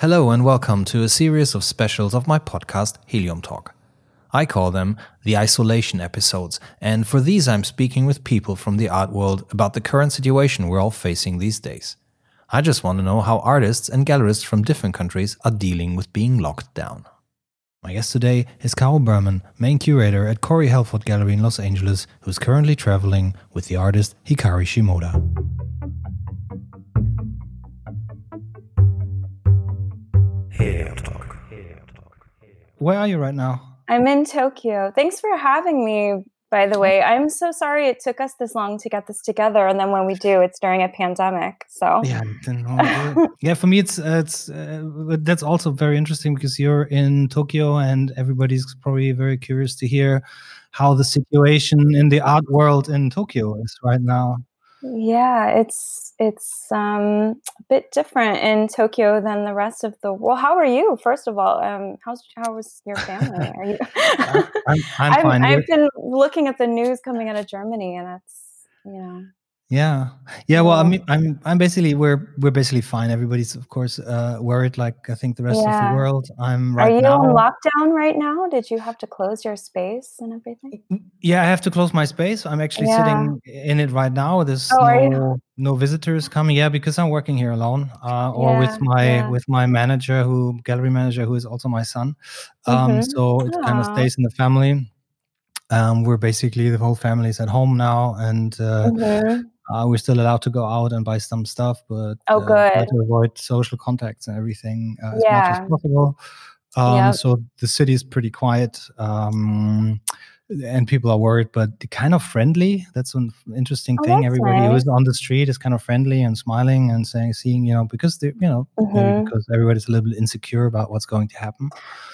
Hello and welcome to a series of specials of my podcast, Helium Talk. I call them the isolation episodes, and for these I'm speaking with people from the art world about the current situation we're all facing these days. I just want to know how artists and gallerists from different countries are dealing with being locked down. My guest today is Caro Buermann, main curator at Corey Helford Gallery in Los Angeles, who's currently traveling with the artist Hikari Shimoda. Talk. Where are you right now? I'm in Tokyo. Thanks for having me, by the way. I'm so sorry it took us this long to get this together, and then when we do, it's during a pandemic. So yeah, yeah. For me, it's uh, it's uh, that's also very interesting because you're in Tokyo, and everybody's probably very curious to hear how the situation in the art world in Tokyo is right now. Yeah, it's it's um, a bit different in Tokyo than the rest of the. Well, how are you? First of all, um, how's how was your family? Are you? I'm, I'm fine. I've been looking at the news coming out of Germany, and it's you know yeah, yeah. Well, I mean, I'm I'm basically we're we're basically fine. Everybody's of course uh, worried, like I think the rest yeah. of the world. I'm right Are you now. on lockdown right now? Did you have to close your space and everything? Yeah, I have to close my space. I'm actually yeah. sitting in it right now. There's oh, no no visitors coming. Yeah, because I'm working here alone, uh, or yeah, with my with my manager, who gallery manager, who is also my son. Um, mm-hmm. So it kind of stays in the family. Um, we're basically the whole family is at home now, and uh, mm-hmm. Uh, we're still allowed to go out and buy some stuff, but oh, good. Uh, to avoid social contacts and everything uh, as yeah. much as possible. Um, yep. So the city is pretty quiet. Um, and people are worried, but kind of friendly. That's an interesting oh, thing. Everybody nice. who is on the street is kind of friendly and smiling and saying, seeing, you know, because they, you know, mm-hmm. because everybody's a little bit insecure about what's going to happen.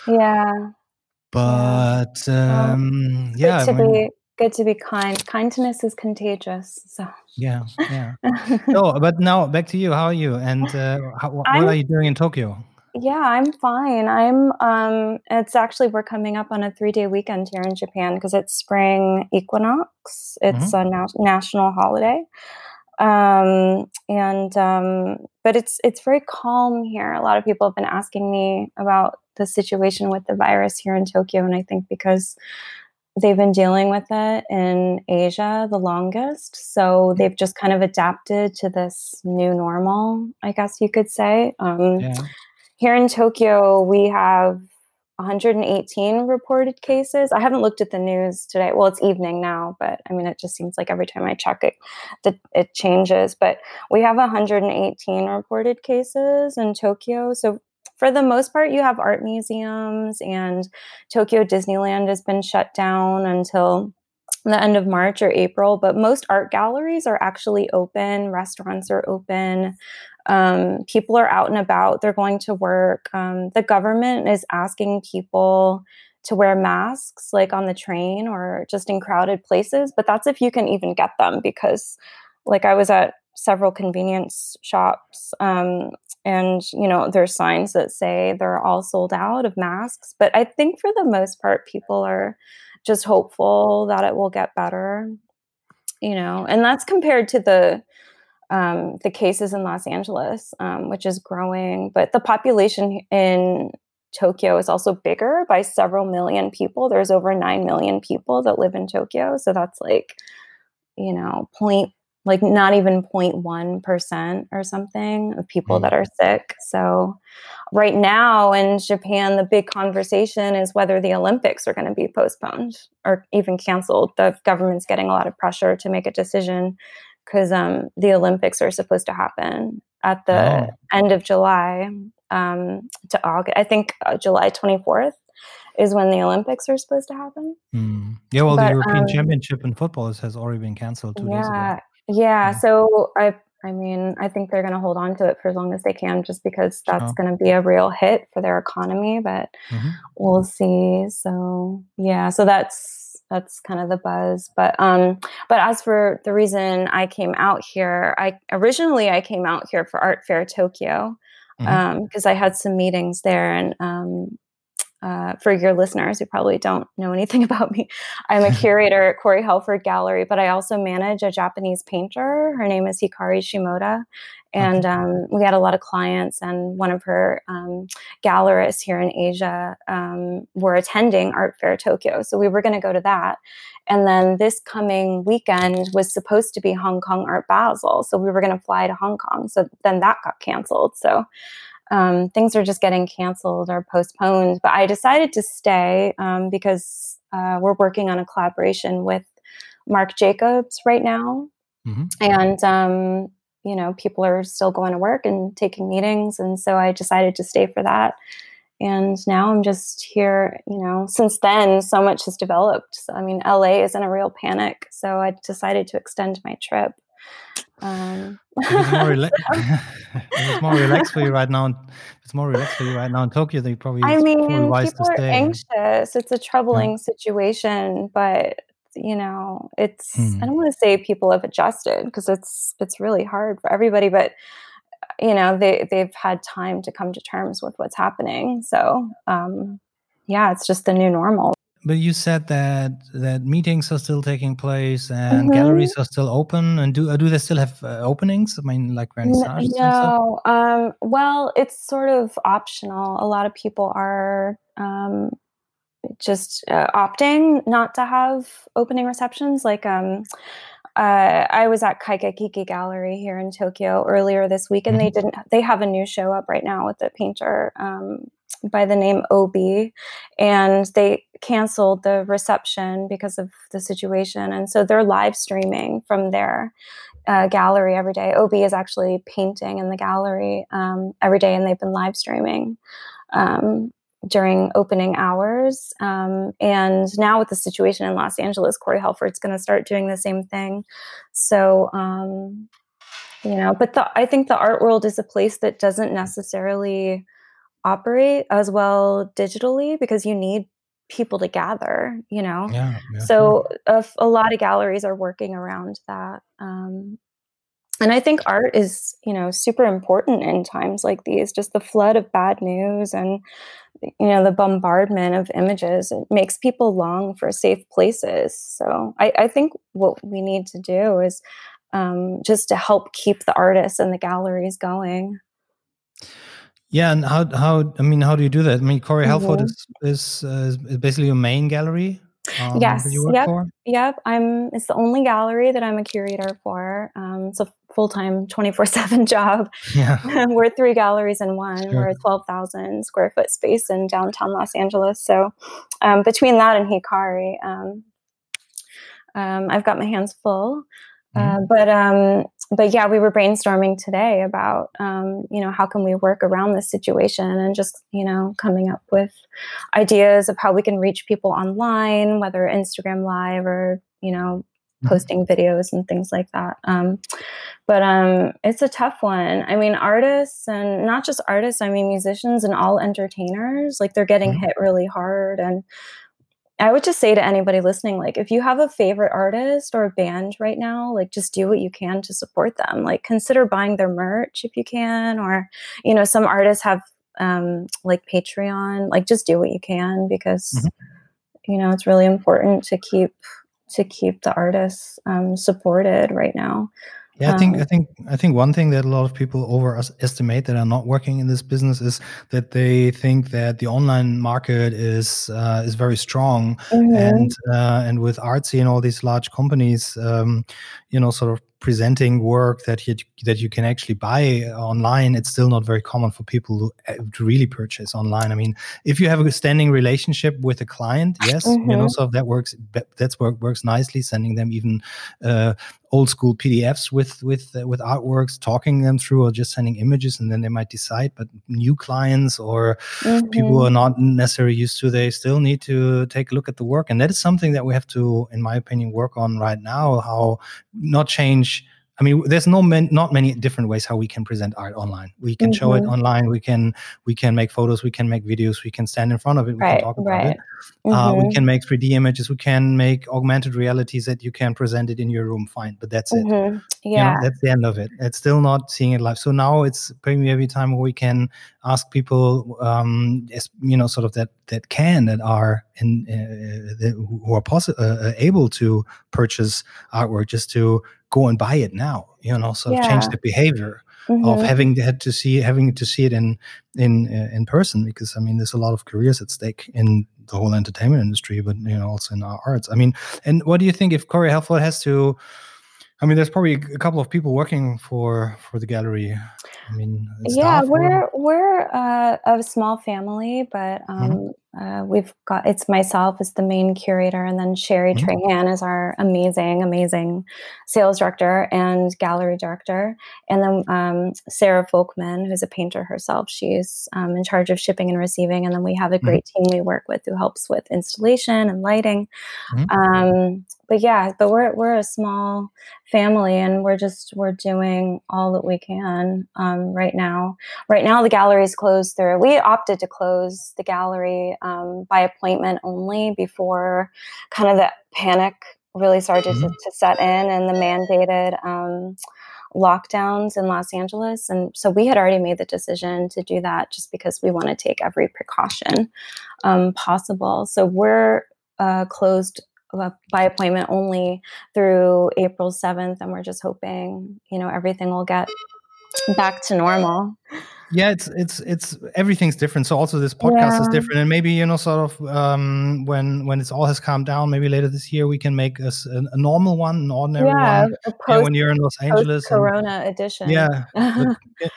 Yeah. But um, yeah, to I mean, good to be kind. Kindness is contagious. So yeah, yeah. so, but now back to you. How are you? And uh, how, what I'm, are you doing in Tokyo? Yeah, I'm fine. I'm. Um, it's actually we're coming up on a three day weekend here in Japan because it's spring equinox. It's mm-hmm. a na- national holiday. Um, and um, but it's it's very calm here. A lot of people have been asking me about the situation with the virus here in Tokyo, and I think because they've been dealing with it in Asia the longest. So they've just kind of adapted to this new normal, I guess you could say. Um, yeah. Here in Tokyo, we have 118 reported cases. I haven't looked at the news today. Well, it's evening now, but I mean, it just seems like every time I check it, that it changes. But we have 118 reported cases in Tokyo. So for the most part, you have art museums, and Tokyo Disneyland has been shut down until the end of March or April. But most art galleries are actually open, restaurants are open. Um, people are out and about, they're going to work. Um, the government is asking people to wear masks, like on the train or just in crowded places, but that's if you can even get them because, like, I was at several convenience shops um, and you know there's signs that say they're all sold out of masks but i think for the most part people are just hopeful that it will get better you know and that's compared to the um, the cases in los angeles um, which is growing but the population in tokyo is also bigger by several million people. There's over 9 million people that live in tokyo so that's like you know point like not even 0.1% or something of people mm. that are sick. So, right now in Japan, the big conversation is whether the Olympics are going to be postponed or even canceled. The government's getting a lot of pressure to make a decision because um, the Olympics are supposed to happen at the oh. end of July um, to August. I think uh, July 24th is when the Olympics are supposed to happen. Mm. Yeah, well, but, the European um, Championship in football has already been canceled two yeah, days ago. Yeah, so I I mean, I think they're going to hold on to it for as long as they can just because that's sure. going to be a real hit for their economy, but mm-hmm. we'll see. So, yeah, so that's that's kind of the buzz. But um but as for the reason I came out here, I originally I came out here for Art Fair Tokyo. Mm-hmm. Um because I had some meetings there and um uh, for your listeners who probably don't know anything about me, I'm a curator at Corey Helford Gallery, but I also manage a Japanese painter. Her name is Hikari Shimoda. And um, we had a lot of clients, and one of her um, gallerists here in Asia um, were attending Art Fair Tokyo. So we were going to go to that. And then this coming weekend was supposed to be Hong Kong Art Basel. So we were going to fly to Hong Kong. So then that got canceled. So um, things are just getting canceled or postponed. But I decided to stay um, because uh, we're working on a collaboration with Marc Jacobs right now. Mm-hmm. And, um, you know, people are still going to work and taking meetings. And so I decided to stay for that. And now I'm just here, you know, since then, so much has developed. So, I mean, LA is in a real panic. So I decided to extend my trip. Um, it's, more rela- it's more relaxed for you right now. It's more relaxed for you right now in Tokyo. They probably. I mean, people are anxious. It's a troubling yeah. situation, but you know, it's. Hmm. I don't want to say people have adjusted because it's it's really hard for everybody, but you know, they they've had time to come to terms with what's happening. So, um, yeah, it's just the new normal but you said that that meetings are still taking place and mm-hmm. galleries are still open. And do do they still have uh, openings? I mean, like vernissages. No, um, well, it's sort of optional. A lot of people are um, just uh, opting not to have opening receptions. Like, um, uh, I was at Kaikai Gallery here in Tokyo earlier this week, and mm-hmm. they didn't. They have a new show up right now with the painter um, by the name OB, and they canceled the reception because of the situation. And so they're live streaming from their uh, gallery every day. OB is actually painting in the gallery um, every day, and they've been live streaming. Um, during opening hours. Um, and now with the situation in Los Angeles, Corey Helford's going to start doing the same thing. So, um, you know, but the, I think the art world is a place that doesn't necessarily operate as well digitally because you need people to gather you know? Yeah, yeah, so a, a, lot of galleries are working around that um, and i think art is you know super important in times like these. Just the flood of bad news and you know the bombardment of images it makes people long for safe places. So i, I think what we need to do is um, just to help keep the artists and the galleries going yeah, and how how I mean, how do you do that? I mean, Corey Helford mm-hmm. is, is, uh, is basically your main gallery. Um, yes. yep. For? Yep. I'm. It's the only gallery that I'm a curator for. Um, it's a full time, twenty four seven job. Yeah. We're three galleries in one. Sure. We're a twelve thousand square foot space in downtown Los Angeles. So, um, between that and Hikari, um, um, I've got my hands full. Mm-hmm. Uh, but um, but yeah, we were brainstorming today about um, you know how can we work around this situation and just you know coming up with ideas of how we can reach people online, whether Instagram Live or you know mm-hmm. posting videos and things like that. Um, but um, it's a tough one. I mean, artists and not just artists. I mean, musicians and all entertainers like they're getting mm-hmm. hit really hard and I would just say to anybody listening, like, if you have a favorite artist or a band right now, like, just do what you can to support them. Like, consider buying their merch if you can, or, you know, some artists have um, like Patreon. Like, just do what you can because, mm-hmm. you know, it's really important to keep to keep the artists um, supported right now. Yeah, I think I think I think one thing that a lot of people overestimate that are not working in this business is that they think that the online market is uh, is very strong, mm-hmm. and uh, and with Artsy and all these large companies, um, you know, sort of presenting work that you that you can actually buy online, it's still not very common for people to, uh, to really purchase online. I mean, if you have a standing relationship with a client, yes, mm-hmm. you know, so that works. That's work works nicely. Sending them even uh, old school PDFs with with uh, with artworks, talking them through, or just sending images, and then they might decide. But new clients or mm-hmm. people who are not necessarily used to, they still need to take a look at the work, and that is something that we have to, in my opinion, work on right now. How not change I mean, there's no man, not many different ways how we can present art online. We can mm-hmm. show it mm-hmm. online. We can we can make photos. We can make videos. We can stand in front of it. We right, can talk about right. it. Mm-hmm. Uh, we mm-hmm. can make 3D images. We can make augmented realities that you can present it in your room. Fine, but that's mm-hmm. it. Yeah, you know, that's the end of it. It's still not seeing it live. So now it's maybe every time we can ask people, um, you know, sort of that that can that are in uh, who are possible uh, able to purchase artwork just to go and buy it now you know sort of yeah. change the behavior mm-hmm. of having had to see having to see it in in uh, in person because i mean there's a lot of careers at stake in the whole entertainment industry but you know also in our arts i mean and what do you think if corey helford has to I mean, there's probably a couple of people working for for the gallery. I mean, yeah, we're or... we're uh, a small family, but mm-hmm. um, mm-hmm. Uh, we've got it's myself as the main curator, and then Sherry mm-hmm. Trahan is our amazing, amazing sales director and gallery director, and then um, Sarah Folkman, who's a painter herself. She's um, in charge of shipping and receiving, and then we have a mm-hmm. great mm-hmm. team we work with who helps with installation and lighting. Mm-hmm. Um, but yeah, but we're we're a small family, and we're just we're doing all that we can um, right now. Right now, the gallery is closed through. We opted to close the gallery um, by appointment only before kind of the panic really started mm-hmm. to, to, set in and the mandated um, lockdowns in Los Angeles. And so we had already made the decision to do that just because we want to take every precaution um, possible. So we're uh, closed Uh, by appointment only through April 7th. And we're just hoping, you know, everything will get back to normal yeah it's it's it's everything's different so also this podcast yeah. is different and maybe you know sort of um when when it's all has calmed down maybe later this year we can make a, a normal one an ordinary yeah, one post, you know, when you're in los angeles corona and, edition yeah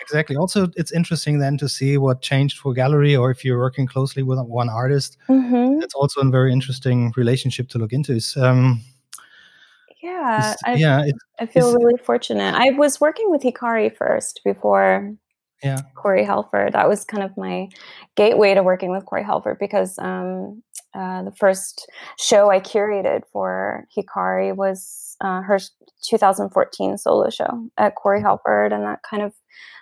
exactly also it's interesting then to see what changed for gallery or if you're working closely with one artist mm-hmm. it's also a very interesting relationship to look into is um yeah, I, yeah. It, I feel really fortunate. I was working with Hikari first before yeah. Corey Helford. That was kind of my gateway to working with Corey Helford because um, uh, the first show I curated for Hikari was uh, her 2014 solo show at Corey Helford, and that kind of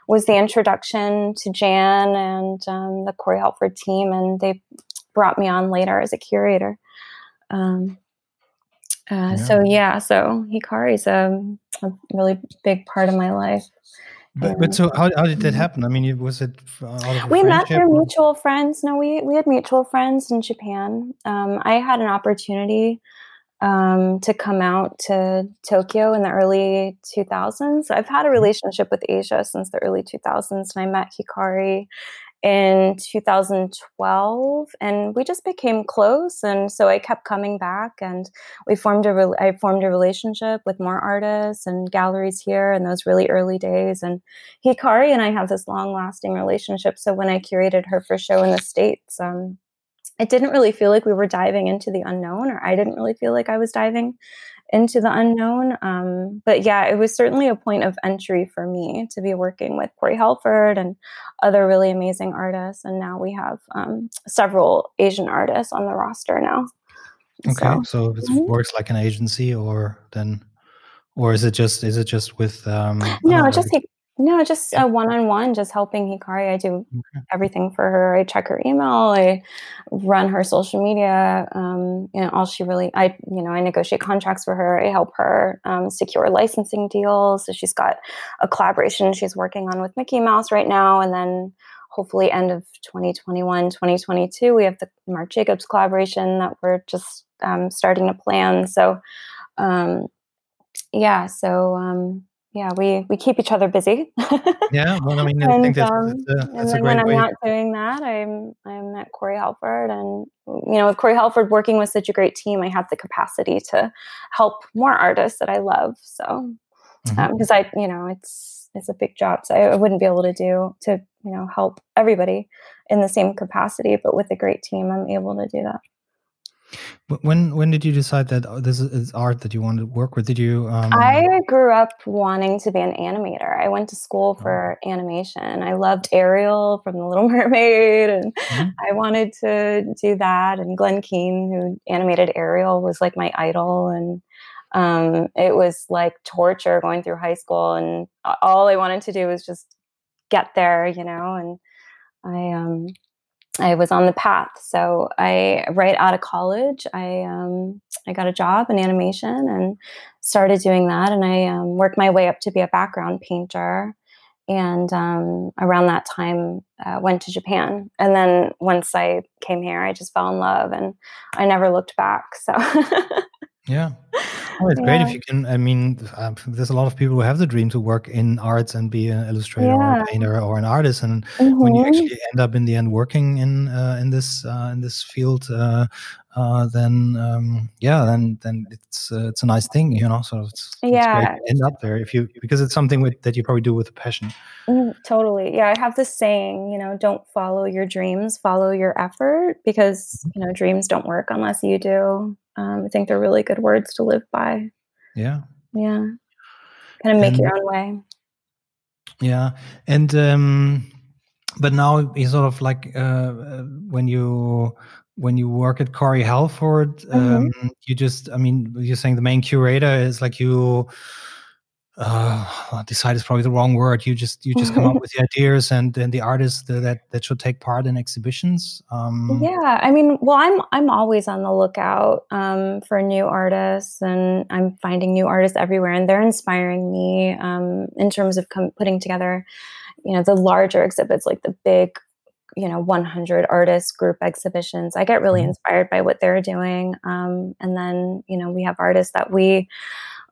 was the introduction to Jan and um, the Corey Helford team, and they brought me on later as a curator. Um, uh, yeah. So yeah, so Hikari is a, a really big part of my life. But, but so how, how did that happen? I mean, was it we met through mutual friends? No, we we had mutual friends in Japan. Um, I had an opportunity um, to come out to Tokyo in the early 2000s. I've had a mm-hmm. relationship with Asia since the early 2000s, and I met Hikari in 2012 and we just became close and so i kept coming back and we formed a re- i formed a relationship with more artists and galleries here in those really early days and hikari and i have this long lasting relationship so when i curated her first show in the states um, it didn't really feel like we were diving into the unknown or i didn't really feel like i was diving into the unknown. Um, but yeah, it was certainly a point of entry for me to be working with Corey Helford and other really amazing artists. And now we have um, several Asian artists on the roster now. Okay, so, so it mm-hmm. works like an agency, or then, or is it just is it just with? Um, no, just take no, just a one-on-one, just helping Hikari. I do okay. everything for her. I check her email. I run her social media. Um, you know, all she really, I, you know, I negotiate contracts for her. I help her um, secure licensing deals. So she's got a collaboration she's working on with Mickey Mouse right now, and then hopefully end of 2021, 2022, we have the Marc Jacobs collaboration that we're just um, starting to plan. So, um, yeah, so um, yeah, we we keep each other busy. yeah, well, I mean, I and, think that's, um, that's, a, that's and then when I'm not doing that, I'm I'm at Corey Helford, and you know, with Corey Helford working with such a great team, I have the capacity to help more artists that I love. So, because mm-hmm. um, I, you know, it's it's a big job, so I, I wouldn't be able to do to you know help everybody in the same capacity, but with a great team, I'm able to do that. When when did you decide that uh, this is art that you wanted to work with? Did you? Um... I grew up wanting to be an animator. I went to school oh. for oh. animation. I loved Ariel from The Little Mermaid, and mm-hmm. I wanted to do that. And Glen Keane, who animated Ariel, was like my idol. And um, it was like torture going through high school, and all I wanted to do was just get there, you know. And I um, I was on the path. So I right out of college, I um, I got a job in animation and started doing that. And I um, worked my way up to be a background painter. And um, around that time, uh, went to Japan. And then once I came here, I just fell in love, and I never looked back. So. yeah Oh, it's yeah. great if you can. I mean, uh, there's a lot of people who have the dream to work in arts and be an illustrator yeah. or a painter or an artist, and mm-hmm. when you mm-hmm. actually end up in the end working in uh, in this uh, in this field, uh, uh, then um, yeah, then then it's uh, it's a nice thing, you know. So it's, yeah, it's end up there if you because it's something with, that you probably do with a passion. Mm, totally, yeah. I have this saying, you know, don't follow your dreams, follow your effort, because mm-hmm. you know dreams don't work unless you do. Um, I think they're really good words to live by. Yeah. Yeah. Kind of make and, your own way. Yeah. And, um, but now you sort of like, uh, uh when you, when you work at Corey Helford, um, mm-hmm. you just, I mean, you're saying the main curator is like you, uh, decide is probably the wrong word. You just you just come up with the ideas and and the artists that that should take part in exhibitions. Um, yeah, I mean, well, I'm I'm always on the lookout um, for new artists, and I'm finding new artists everywhere, and they're inspiring me um, in terms of com- putting together, you know, the larger exhibits, like the big you know 100 artist group exhibitions i get really mm-hmm. inspired by what they're doing um, and then you know we have artists that we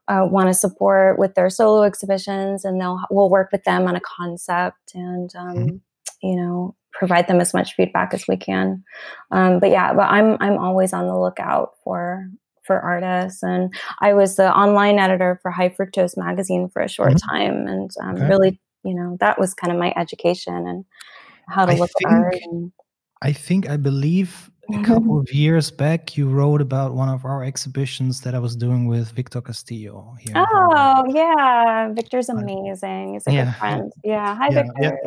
uh, want to support with their solo exhibitions, and they'll we'll work with them on a concept and um, mm-hmm. you know provide them as much feedback as we can. Um, but yeah, but I'm I'm always on the lookout for for artists, and I was the online editor for Hi-Fructose magazine for a short mm-hmm. time, and um, okay. really you know that was kind of my education and how to I look think, at art. And, I think I believe a couple of years back, you wrote about one of our exhibitions that I was doing with Victor Castillo. Here oh, yeah. Victor's amazing. He's a yeah. good friend. Yeah. Hi, yeah, Victor.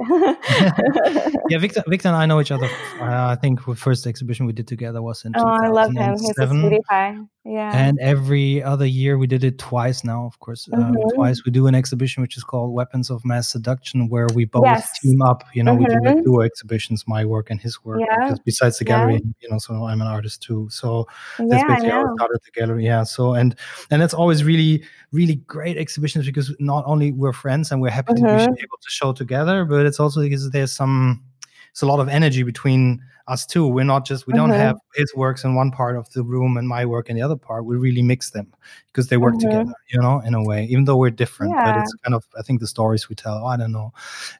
Yeah. yeah, Victor, Victor and I know each other. Uh, I think the first exhibition we did together was in Oh, I love him. He's a sweetie pie. Yeah. And every other year we did it twice now, of course. Uh, mm-hmm. Twice we do an exhibition which is called Weapons of Mass Seduction, where we both yes. team up. You know, mm-hmm. we do like mm-hmm. duo exhibitions, my work and his work. Yeah. Because besides the gallery, you know, so I'm an artist too. So that's yeah, basically how I started the gallery. Yeah. So and and that's always really really great exhibitions because not only we're friends and we're happy mm-hmm. to be mm-hmm. able to show together, but it's also because there's some it's a lot of energy between us two. We're not just we don't mm-hmm. have his works in one part of the room and my work in the other part. We really mix them because they work mm-hmm. together, you know, in a way. Even though we're different, yeah. but it's kind of I think the stories we tell. I don't know.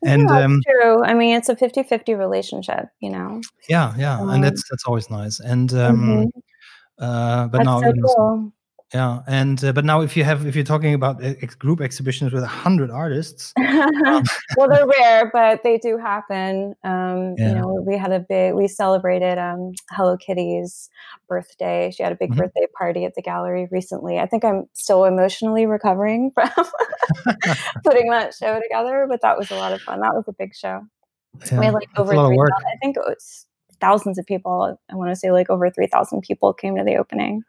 And yeah, um, true. I mean, it's a 50-50 relationship, you know. Yeah, yeah, um, and that's that's always nice. And um, mm-hmm. uh, but that's now so cool yeah and uh, but now if you have if you're talking about ex- group exhibitions with 100 artists um, well they're rare but they do happen. Um, yeah. you know we had a big we celebrated um, hello kitty's birthday. She had a big mm-hmm. birthday party at the gallery recently. I think i'm still emotionally recovering from putting that show together but that was a lot of fun. That was a big show. Yeah, we had like over 3,000 i think it was thousands of people. I want to say like over 3000 people came to the opening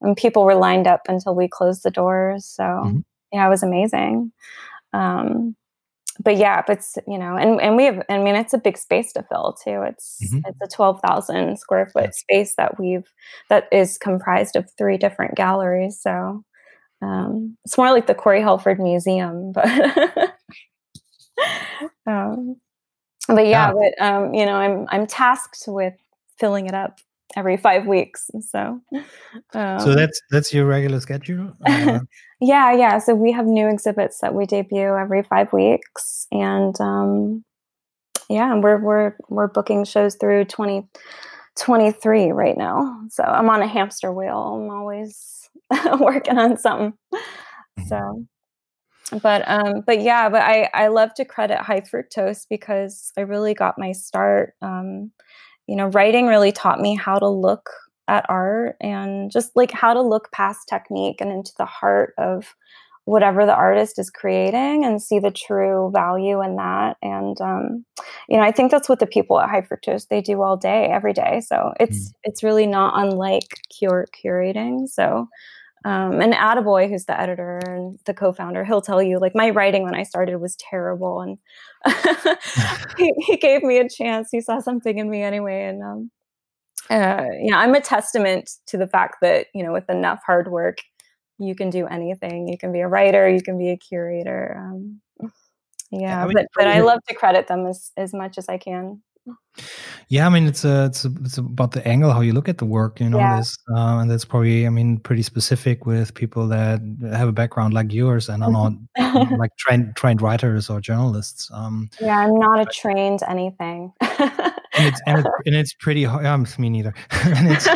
and people were lined up until we closed the doors. So mm-hmm. yeah, it was amazing. Um, but yeah, but you know, and, and we have, I mean, it's a big space to fill too. It's, mm-hmm. it's a 12,000 square foot yeah. space that we've, that is comprised of three different galleries. So, um, it's more like the Corey Helford Museum, but, um, but yeah, yeah, but, um, you know, I'm, I'm tasked with filling it up every five weeks. So, um, so that's that's your regular schedule. Uh, yeah, yeah. So we have new exhibits that we debut every five weeks, and um, yeah, and we're we're we're booking shows through twenty twenty three right now. So I'm on a hamster wheel. I'm always working on something. Mm-hmm. So but um but yeah but i i love to credit hi-fructose because i really got my start um you know, writing really taught me how to look at art and just like how to look past technique and into the heart of whatever the artist is creating and see the true value in that. And um, you know i think that's what the people at hi-fructose they do all day every day. So it's mm. it's really not unlike cure curating. So Um, and Attaboy, who's the editor and the co-founder, he'll tell you like my writing when I started was terrible, and he, he, gave me a chance. He saw something in me anyway, and um, uh, you know, I'm a testament to the fact that you know, with enough hard work, you can do anything. You can be a writer, you can be a curator. Um, yeah, but but I love to credit them as as much as I can. Yeah, I mean it's a, it's a, it's about the angle how you look at the work, you know. Yeah. This, uh, and that's probably I mean pretty specific with people that have a background like yours and are not like trained trained writers or journalists. Um, yeah, I'm not a trained anything. and it's and it's, and it's pretty hard. Um, me neither. and it's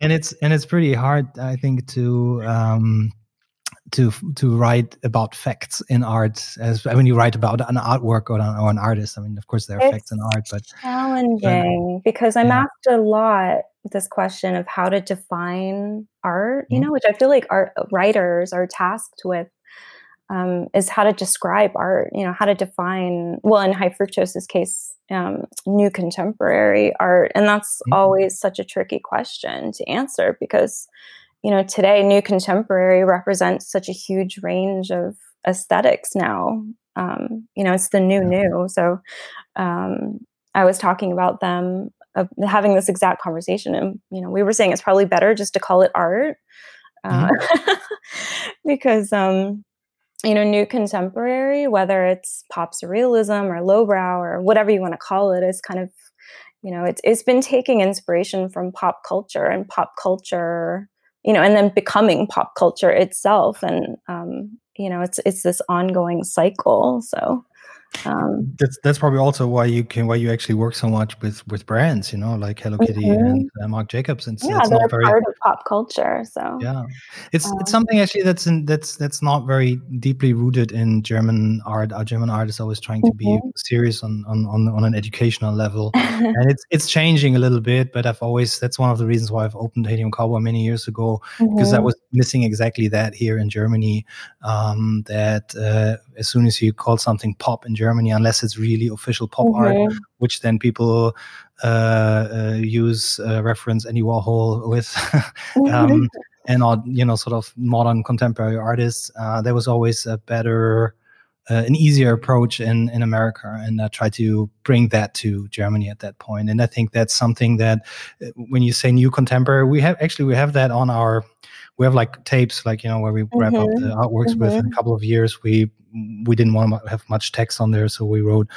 and it's and it's pretty hard, I think, to um, to to write about facts in art as when you write about an artwork or an, or an artist. I mean, of course, there are it's facts in art, but challenging but, because I'm yeah. asked a lot this question of how to define art. You mm-hmm. know, which I feel like art writers are tasked with. Um, is how to describe art, you know, how to define, well, in Hi-Fructose's case, um, new contemporary art. And that's mm-hmm. always such a tricky question to answer because you know, today new contemporary represents such a huge range of aesthetics now. Um, you know, it's the new new. So um, I was talking about them uh, having this exact conversation, and you know, we were saying it's probably better just to call it art uh, mm-hmm. because um, you know, new contemporary, whether it's pop surrealism or lowbrow or whatever you want to call it, is kind of you know, it's it's been taking inspiration from pop culture and pop culture you know, and then becoming pop culture itself. And, um, you know, it's, it's this ongoing cycle. So, um, that's that's probably also why you can why you actually work so much with with brands, you know, like Hello Kitty mm-hmm. and uh, Marc Jacobs. And yeah, they're very, part of pop culture. So yeah, it's um, it's something actually that's in, that's that's not very deeply rooted in German art. Our German art is always trying to mm-hmm. be serious on, on on on an educational level, and it's it's changing a little bit. But I've always that's one of the reasons why I've opened Helium Cowboy many years ago mm-hmm. because I was missing exactly that here in Germany. Um, that uh, as soon as you call something pop in Germany, unless it's really official pop mm-hmm. art, which then people uh, uh, use uh, reference Andy Warhol with. Mm-hmm. um, and not you know sort of modern contemporary artists uh, there was always a better uh, an easier approach in in America, and I try to bring that to Germany at that point. And I think that's something that uh, when you say new contemporary, we have actually we have that on our we have like tapes, like you know, where we mm-hmm. wrap up mm-hmm. the artworks mm-hmm. with. In a mm-hmm. couple of years, we we didn't want to have much text on there, so we wrote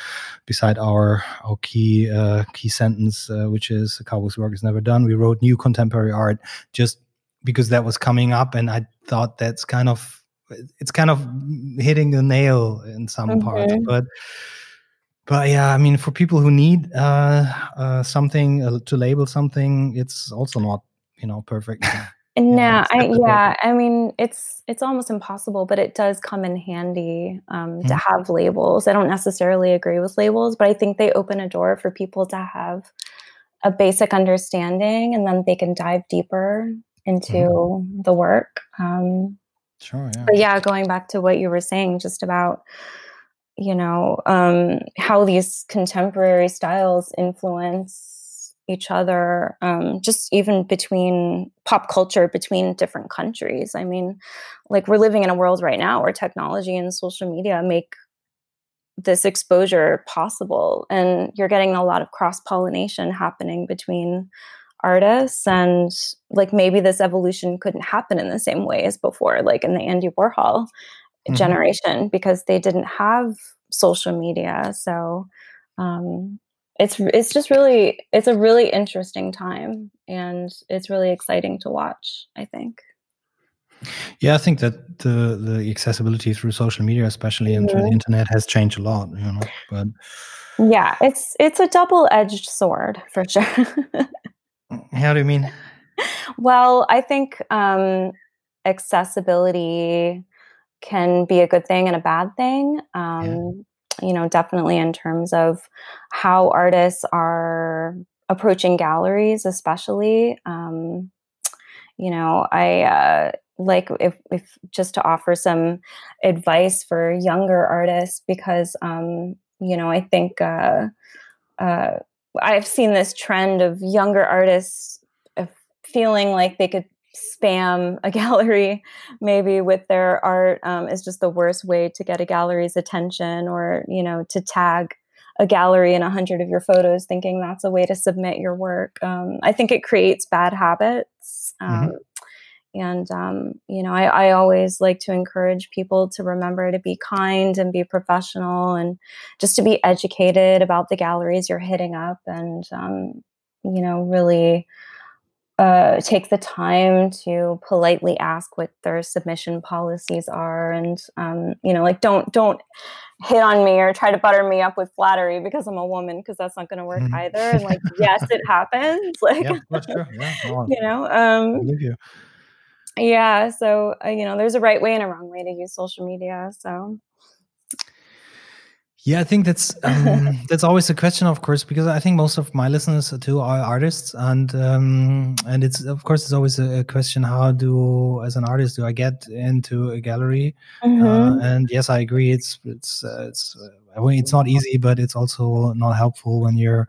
beside our our key uh, key sentence, uh, which is "Cowboy's work is never done." We wrote new contemporary art just because that was coming up, and I thought that's kind of it's kind of hitting the nail in some parts, but but yeah, I mean, for people who need uh, uh, something uh, to label something, it's also not you know perfect. No, I, yeah, I mean it's it's almost impossible, but it does come in handy um, mm-hmm. to have labels. I don't necessarily agree with labels, but I think they open a door for people to have a basic understanding, and then they can dive deeper into mm-hmm. the work. Um, sure. Yeah. But yeah, going back to what you were saying, just about you know um, how these contemporary styles influence each other, um, just even between pop culture, between different countries. I mean, like we're living in a world right now where technology and social media make this exposure possible, and you're getting a lot of cross pollination happening between artists and like maybe this evolution couldn't happen in the same way as before like in the andy warhol mm-hmm. generation because they didn't have social media so um, it's it's just really it's a really interesting time and it's really exciting to watch i think. Yeah i think that the the accessibility through social media especially mm-hmm. through the internet has changed a lot you know but yeah it's it's a double-edged sword for sure. How do you mean? Well i think um accessibility can be a good thing and a bad thing um yeah you know, definitely in terms of how artists are approaching galleries, especially. Um, you know, I uh, like if, if just to offer some advice for younger artists because, um, you know, I think uh, uh, I've seen this trend of younger artists feeling like they could spam a gallery maybe with their art um, is just the worst way to get a gallery's attention or you know to tag a gallery in a hundred of your photos thinking that's a way to submit your work um, i think it creates bad habits mm-hmm. Um, and um, you know I, I, always like to encourage people to remember to be kind and be professional and just to be educated about the galleries you're hitting up and um, you know really uh, take the time to politely ask what their submission policies are and um, you know like don't don't hit on me or try to butter me up with flattery because i'm a woman because that's not going to work mm-hmm. either and like yes it happens like yeah, that's true. Yeah, you know um you. yeah so uh, you know there's a right way and a wrong way to use social media so yeah, I think that's um, that's always a question, of course, because I think most of my listeners too are artists, and um, and it's of course it's always a question: how do, as an artist, do I get into a gallery? Mm-hmm. Uh, and yes, I agree. It's it's uh, it's uh, it's not easy, but it's also not helpful when you're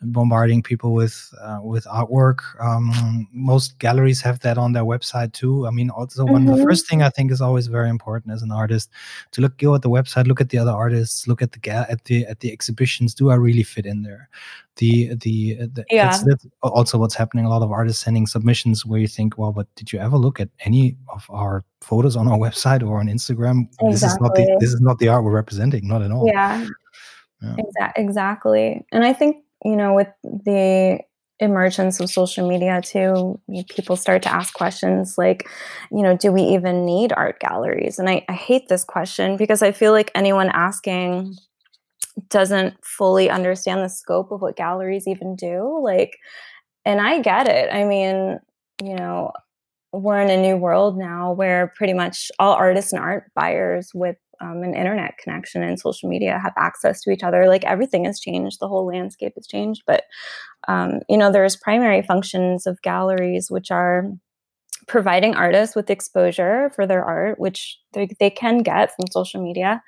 bombarding people with uh, with artwork. Um, most galleries have that on their website too. I mean, also one mm-hmm. the first thing I think is always very important as an artist to look go at the website, look at the other artists, look at the at the at the exhibitions. Do I really fit in there? The the, the yeah. That's, that's also what's happening. A lot of artists sending submissions where you think, well, but did you ever look at any of our photos on our website or on Instagram. Exactly. This is not the this is not the art we're representing, not at all. Yeah. yeah. Exa- exactly. And I think, you know, with the emergence of social media too, people start to ask questions like, you know, do we even need art galleries? And I, I hate this question because I feel like anyone asking doesn't fully understand the scope of what galleries even do. Like, and I get it. I mean, you know, we're in a new world now where pretty much all artists and art buyers with um, an internet connection and social media have access to each other. Like everything has changed, the whole landscape has changed. But um, you know, there's primary functions of galleries, which are providing artists with exposure for their art, which they, they can get from social media.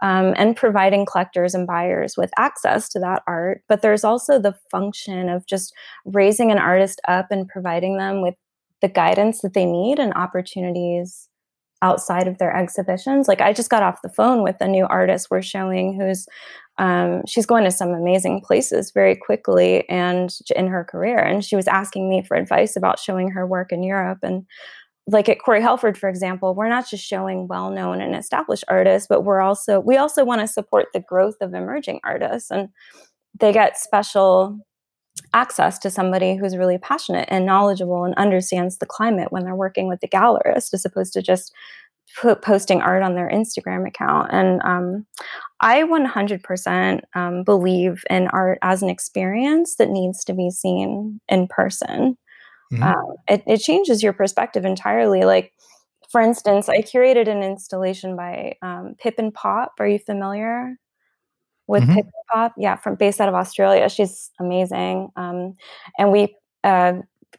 Um, and providing collectors and buyers with access to that art. But there's also the function of just raising an artist up and providing them with the guidance that they need and opportunities outside of their exhibitions. Like I just got off the phone with a new artist we're showing who's um, she's going to some amazing places very quickly and in her career. And she was asking me for advice about showing her work in Europe. And like at Corey Helford, for example, we're not just showing well-known and established artists, but we're also we also want to support the growth of emerging artists. And they get special access to somebody who's really passionate and knowledgeable and understands the climate when they're working with the gallerist as opposed to just put, posting art on their Instagram account. And um, I 100% um, believe in art as an experience that needs to be seen in person. Mm-hmm. Um, it, it, changes your perspective entirely. Like, for instance, I curated an installation by um, Pip and Pop. Are you familiar? With mm-hmm. Pop. Yeah, from based out of Australia. She's amazing. Um, and we uh,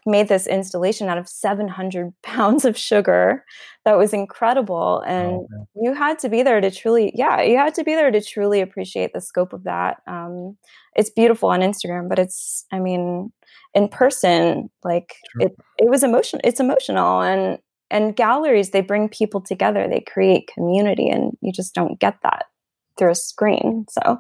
made this installation out of 700 pounds of sugar. That was incredible. And oh, you had to be there to truly, yeah, you had to be there to truly appreciate the scope of that. Um, it's beautiful on Instagram, but it's, I mean, in person, like sure. it, it was emotional. It's emotional. And, and galleries, they bring people together, they create community, and you just don't get that through a screen. So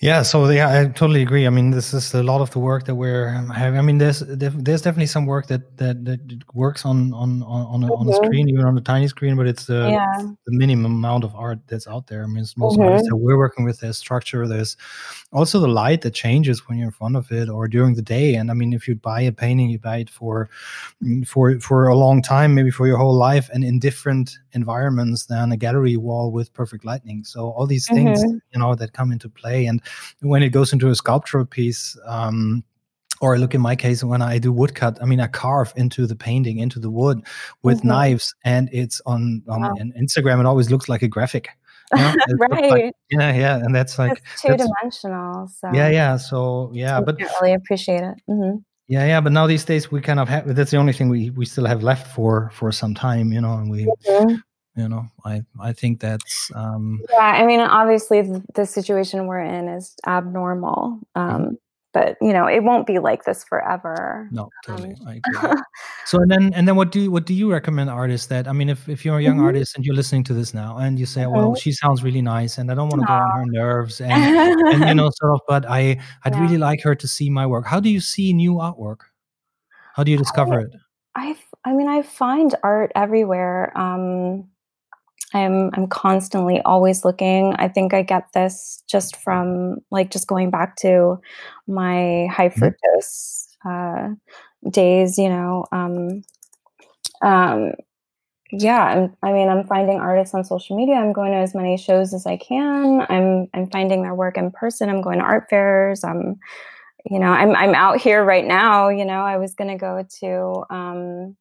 yeah, so yeah, I totally agree. I mean, this is a lot of the work that we're having. I mean, there's there's definitely some work that that, that works on on on a, mm-hmm. on the screen, even on a tiny screen, but it's the, yeah. the minimum amount of art that's out there. I mean, most mm-hmm. artists that we're working with, there's structure, there's also the light that changes when you're in front of it or during the day. And I mean, if you buy a painting, you buy it for for for a long time, maybe for your whole life, and in different environments than a gallery wall with perfect lighting. So all these things, mm-hmm. you know, that come into play and when it goes into a sculptural piece um, or look in my case when i do woodcut i mean i carve into the painting into the wood with mm-hmm. knives and it's on, on wow. instagram it always looks like a graphic you know? right like, yeah yeah and that's like it's two-dimensional so yeah yeah so yeah but really appreciate it mm-hmm. yeah yeah but now these days we kind of have that's the only thing we we still have left for for some time you know and we mm-hmm you know i i think that's um yeah i mean obviously the, the situation we're in is abnormal um mm-hmm. but you know, it won't be like this forever. No, totally. Um, so and then and then what do you, what do you recommend artists that I mean if, if you're a young mm-hmm. artist and you're listening to this now and you say, mm-hmm. well, she sounds really nice and I don't want to go on her nerves and, and you know sort of but I I'd yeah. really like her to see my work. How do you see new artwork? How do you discover I, it? I I mean I find art everywhere. Um I'm I'm constantly always looking. I think I get this just from like just going back to my high mm-hmm. fructose uh, days. You know, um, um, yeah. I'm, I mean, I'm finding artists on social media. I'm going to as many shows as I can. I'm I'm finding their work in person. I'm going to art fairs. I'm you know I'm I'm out here right now. You know, I was going to go to. Um,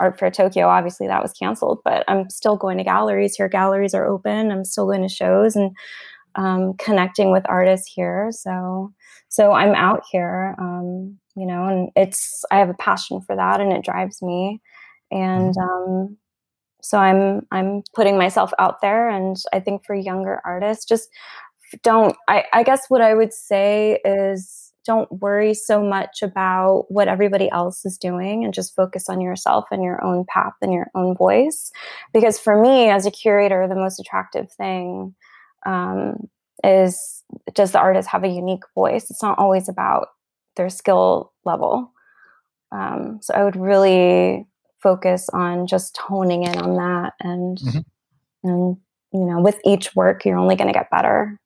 Art Fair Tokyo, obviously that was canceled, but I'm still going to galleries here. Galleries are open. I'm still going to shows and um, connecting with artists here. So, so I'm out here, um, you know, and it's I have a passion for that, and it drives me. And mm-hmm. um, so I'm I'm putting myself out there, and I think for younger artists, just don't. I, I guess what I would say is don't worry so much about what everybody else is doing and just focus on yourself and your own path and your own voice. Because for me, as a curator, the most attractive thing um, is does the artist have a unique voice? It's not always about their skill level. Um, so I would really focus on just honing in on that and mm-hmm. and you know with each work you're only going to get better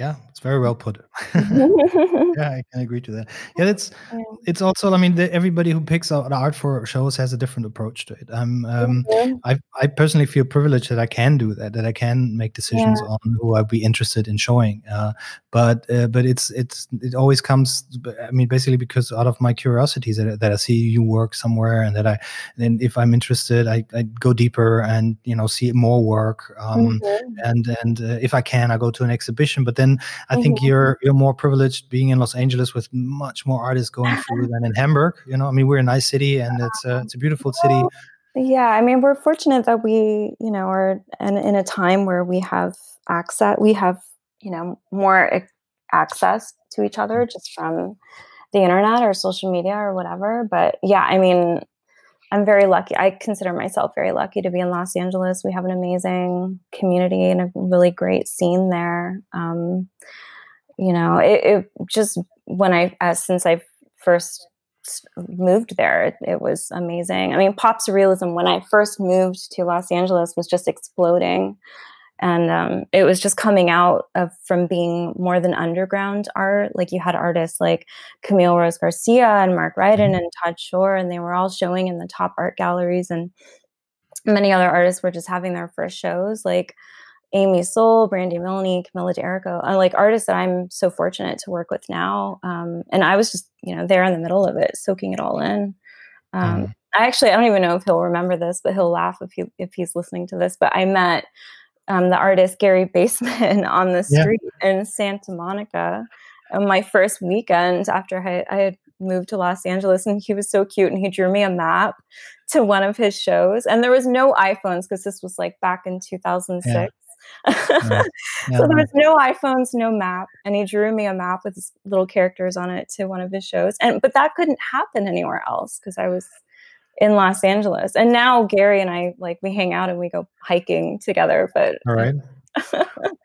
yeah, it's very well put. yeah, I can agree to that. Yeah, it's it's also. I mean, the, everybody who picks out art for shows has a different approach to it. Um, um. I I personally feel privileged that I can do that, that I can make decisions yeah. on who I'd be interested in showing. Uh, but uh, but it's it's it always comes. I mean, basically because out of my curiosities that, that I see you work somewhere, and that I then if I'm interested, I, I go deeper and you know see more work. Um, mm-hmm. and and uh, if I can, I go to an exhibition. But then then I mm-hmm. think you're you're more privileged being in Los Angeles with much more artists going through than in Hamburg. You know, I mean, we're a nice city and it's a, it's a beautiful city. Yeah, I mean, we're fortunate that we, you know, are in, in a time where we have access, we have, you know, more access to each other just from the internet or social media or whatever. But yeah, I mean, I'm very lucky. I consider myself very lucky to be in Los Angeles. We have an amazing community and a really great scene there. Um, you know, it, it, just when I, since I first moved there, it, it, was amazing. I mean, pop surrealism, when I first moved to Los Angeles, was just exploding and um, it was just coming out of from being more than underground art like you had artists like camille rose garcia and mark ryden mm-hmm. and todd schorr and they were all showing in the top art galleries and many other artists were just having their first shows like amy sol brandi milne camilla d'errico uh, like artists that i'm so fortunate to work with now um, and i was just you know there in the middle of it soaking it all in um, mm. I actually I don't even know if he'll remember this, but he'll laugh if he if he's listening to this. But I met um, the artist Gary Baseman on the street yeah. in Santa Monica on my first weekend after I, I, had moved to Los Angeles. And he was so cute and he drew me a map to one of his shows. And there was no iPhones because this was like back in 2006. Yeah. yeah. so there was no iPhones, no map, and he drew me a map with little characters on it to one of his shows. And but that couldn't happen anywhere else because I was in Los Angeles. And now Gary and I like we hang out and we go hiking together. But all right.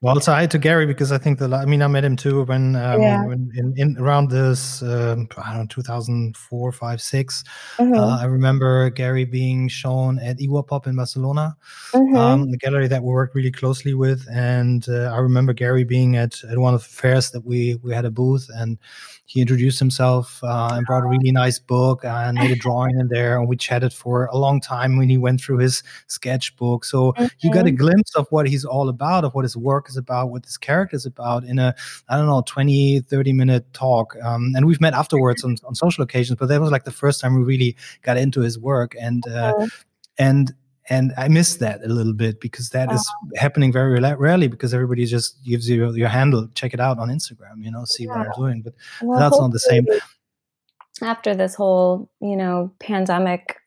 Well, so hi to Gary because I think the I mean I met him too when, um, yeah. when in, in around this um, I don't know 2004 5 6 mm-hmm. uh, I remember Gary being shown at Iguapop in Barcelona mm-hmm. um, the gallery that we worked really closely with and uh, I remember Gary being at, at one of the fairs that we we had a booth and he introduced himself uh, and brought a really nice book and made a drawing in there and we chatted for a long time when he went through his sketchbook so mm-hmm. you got a mm-hmm. glimpse of what he's all about of what his work is about what his character is about in a i don't know 20 30 minute talk um, and we've met afterwards on, on social occasions but that was like the first time we really got into his work and uh, mm-hmm. and and I miss that a little bit because that is happening very rarely because everybody just gives you your handle. Check it out on Instagram, you know, see yeah. what I'm doing. But well, that's not the same. After this whole, you know, pandemic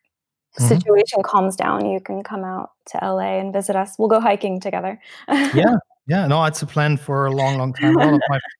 mm-hmm. situation calms down, you can come out to LA and visit us. We'll go hiking together. yeah, yeah. No, it's a plan for a long, long time. A lot of my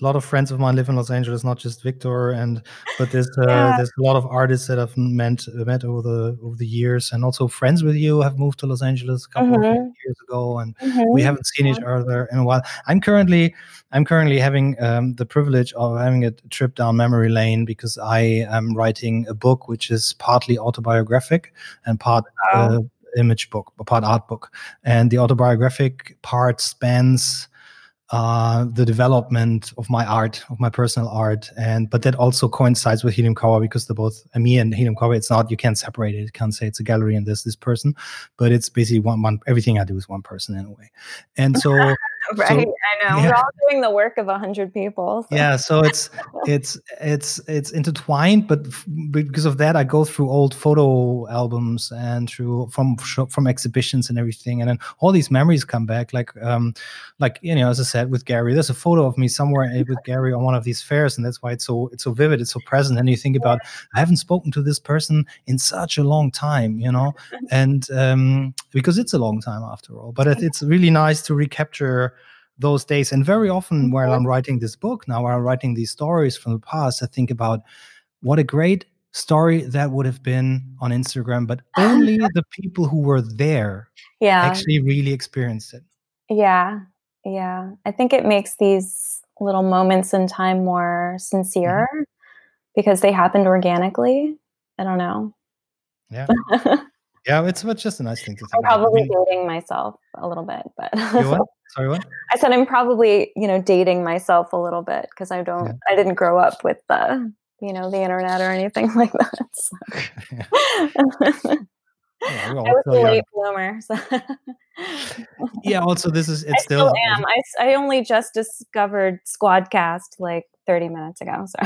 a lot of friends of mine live in Los Angeles, not just Victor, and but there's uh, yeah. there's a lot of artists that I've met met over the over the years, and also friends with you have moved to Los Angeles a couple mm-hmm. of years ago, and mm-hmm. we haven't seen each other in a while. I'm currently I'm currently having um, the privilege of having a trip down memory lane because I am writing a book which is partly autobiographic and part. Uh, image book, a part art book, and the autobiographic part spans uh, the development of my art, of my personal art, and but that also coincides with Helium Cowboy because they're both uh, me and Helium Cowboy. It's not you can't separate it. You can't say it's a gallery and this this person, but it's basically one one. Everything I do is one person in a way, and so right. So, I know yeah. we're all doing the work of a hundred people. So. Yeah, so it's it's it's it's intertwined, but because of that, I go through old photo albums and through from from exhibitions and everything, and then all these memories come back. Like um like you know, as I said with Gary. There's a photo of me somewhere with Gary on one of these fairs, and that's why it's so it's so vivid, it's so present. And you think about, I haven't spoken to this person in such a long time, you know, and um, because it's a long time after all. But it, it's really nice to recapture those days. And very often, while I'm writing this book now, while I'm writing these stories from the past, I think about what a great story that would have been on Instagram, but only the people who were there yeah. actually really experienced it. Yeah. Yeah, I think it makes these little moments in time more sincere mm-hmm. because they happened organically. I don't know. Yeah. yeah, it's, it's just a nice thing to think. I'm probably about. dating myself a little bit, but what? Sorry, what? I said I'm probably, you know, dating myself a little bit because I don't, yeah. I didn't grow up with the, you know, the internet or anything like that. So. Yeah, I was a late bloomer. So. yeah. Also, this is it's I still. still am. I, I only just discovered Squadcast like 30 minutes ago. So.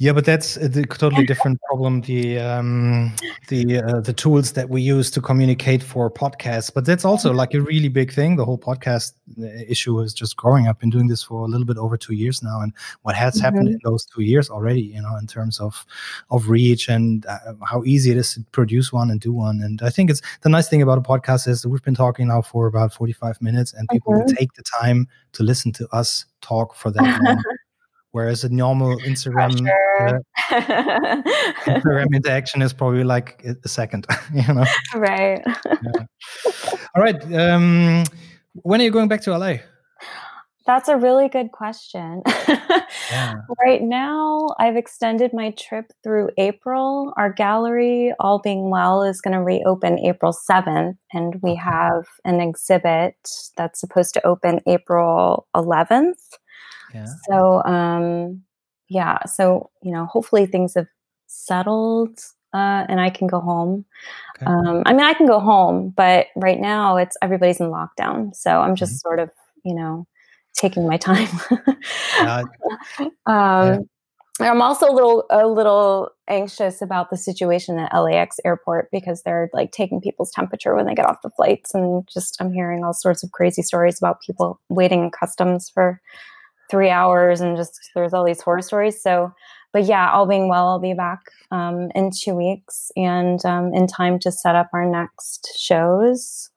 Yeah, but that's a totally different problem. The um, the uh, the tools that we use to communicate for podcasts, but that's also like a really big thing. The whole podcast uh, issue is just growing. I've been doing this for a little bit over two years now, and what has mm-hmm. happened in those two years already, you know, in terms of of reach and uh, how easy it is to produce one and do one. And I think it's the nice thing about a podcast is that we've been talking now for about forty five minutes, and people mm-hmm. will take the time to listen to us talk for that long. whereas a normal Instagram uh, Instagram interaction is probably like a second, you know. Right. Yeah. All right. Um, when are you going back to LA? That's a really good question. yeah. Right now, I've extended my trip through April. Our gallery, all being well, is going to reopen April 7th, and we have an exhibit that's supposed to open April 11th. Yeah. So, um, yeah. So, you know, hopefully things have settled uh, and I can go home. Okay. Um, I mean, I can go home, but right now it's everybody's in lockdown. So I'm just mm-hmm. sort of, you know, taking my time. uh, um, yeah. I'm also a little a little anxious about the situation at LAX airport because they're like taking people's temperature when they get off the flights and just I'm hearing all sorts of crazy stories about people waiting in customs for three hours and just there's all these horror stories. So, but yeah, all being well, I'll be back um, in two weeks and um, in time to set up our next shows.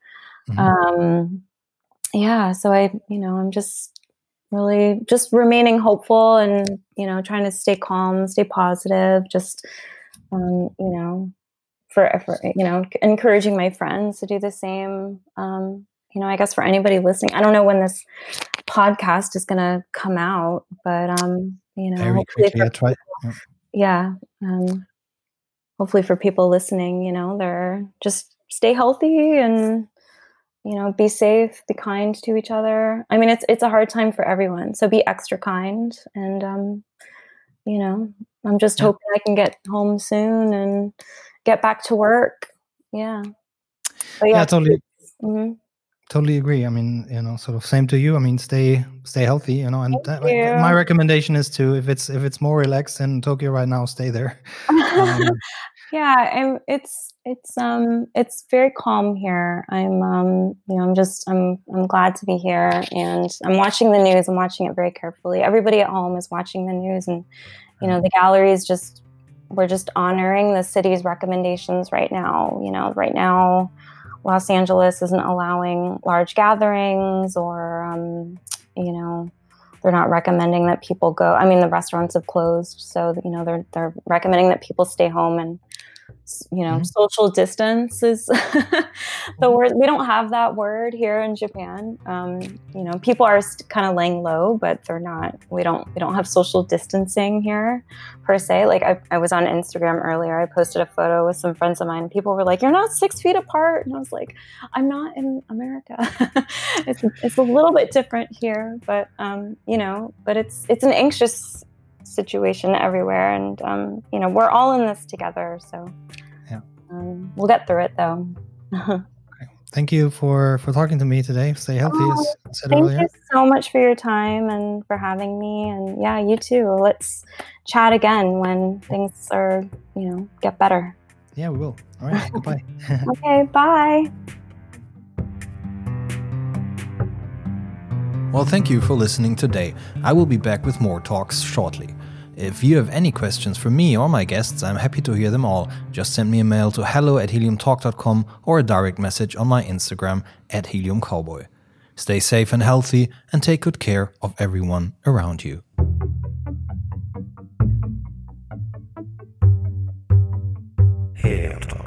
Mm-hmm. Um, yeah, so I, you know, I'm just really just remaining hopeful and you know trying to stay calm, stay positive. Just um, you know, for, for you know, encouraging my friends to do the same. Um, you know, I guess for anybody listening, I don't know when this podcast is going to come out, but um, you know, Very quickly, for, right. yeah, um, hopefully for people listening, you know, they're just stay healthy and you know, be safe, be kind to each other. I mean, it's it's a hard time for everyone, so be extra kind and um, you know, I'm just yeah. hoping I can get home soon and get back to work. Yeah. But yeah, yeah totally. Mm-hmm totally agree. I mean, you know, sort of same to you. I mean, stay stay healthy, you know. And that, my recommendation is to if it's if it's more relaxed in Tokyo right now, stay there. Um, yeah, and it's it's um it's very calm here. I'm um you know I'm just I'm I'm glad to be here, and I'm watching the news. I'm watching it very carefully. Everybody at home is watching the news, and you know the galleries just we're just honoring the city's recommendations right now. You know, right now Los Angeles isn't allowing large gatherings or, um, you know, they're not recommending that people go. I mean, the restaurants have closed, so you know they're they're recommending that people stay home and you know, mm-hmm. social distance is the mm-hmm. word. We don't have that word here in Japan. Um, you know, people are kind of laying low, but they're not. We don't. We don't have social distancing here, per se. Like I, I was on Instagram earlier. I posted a photo with some friends of mine. People were like, "You're not six feet apart," and I was like, "I'm not in America. it's it's a little bit different here, but um, you know, but it's it's an anxious situation everywhere, and um, you know we're all in this together. So yeah, um, we'll get through it though. Thank you for for talking to me today. Stay healthy, oh, thank earlier. you so much for your time and for having me. And yeah, you too. Let's chat again when things are you know get better. Yeah, we will. All right. Goodbye. okay. Bye. Well, thank you for listening today. I will be back with more talks shortly. If you have any questions for me or my guests, I'm happy to hear them all. Just send me a mail to hello at heliumtalk.com or a direct message on my Instagram at heliumcowboy. Stay safe and healthy and take good care of everyone around you. Helium Talk.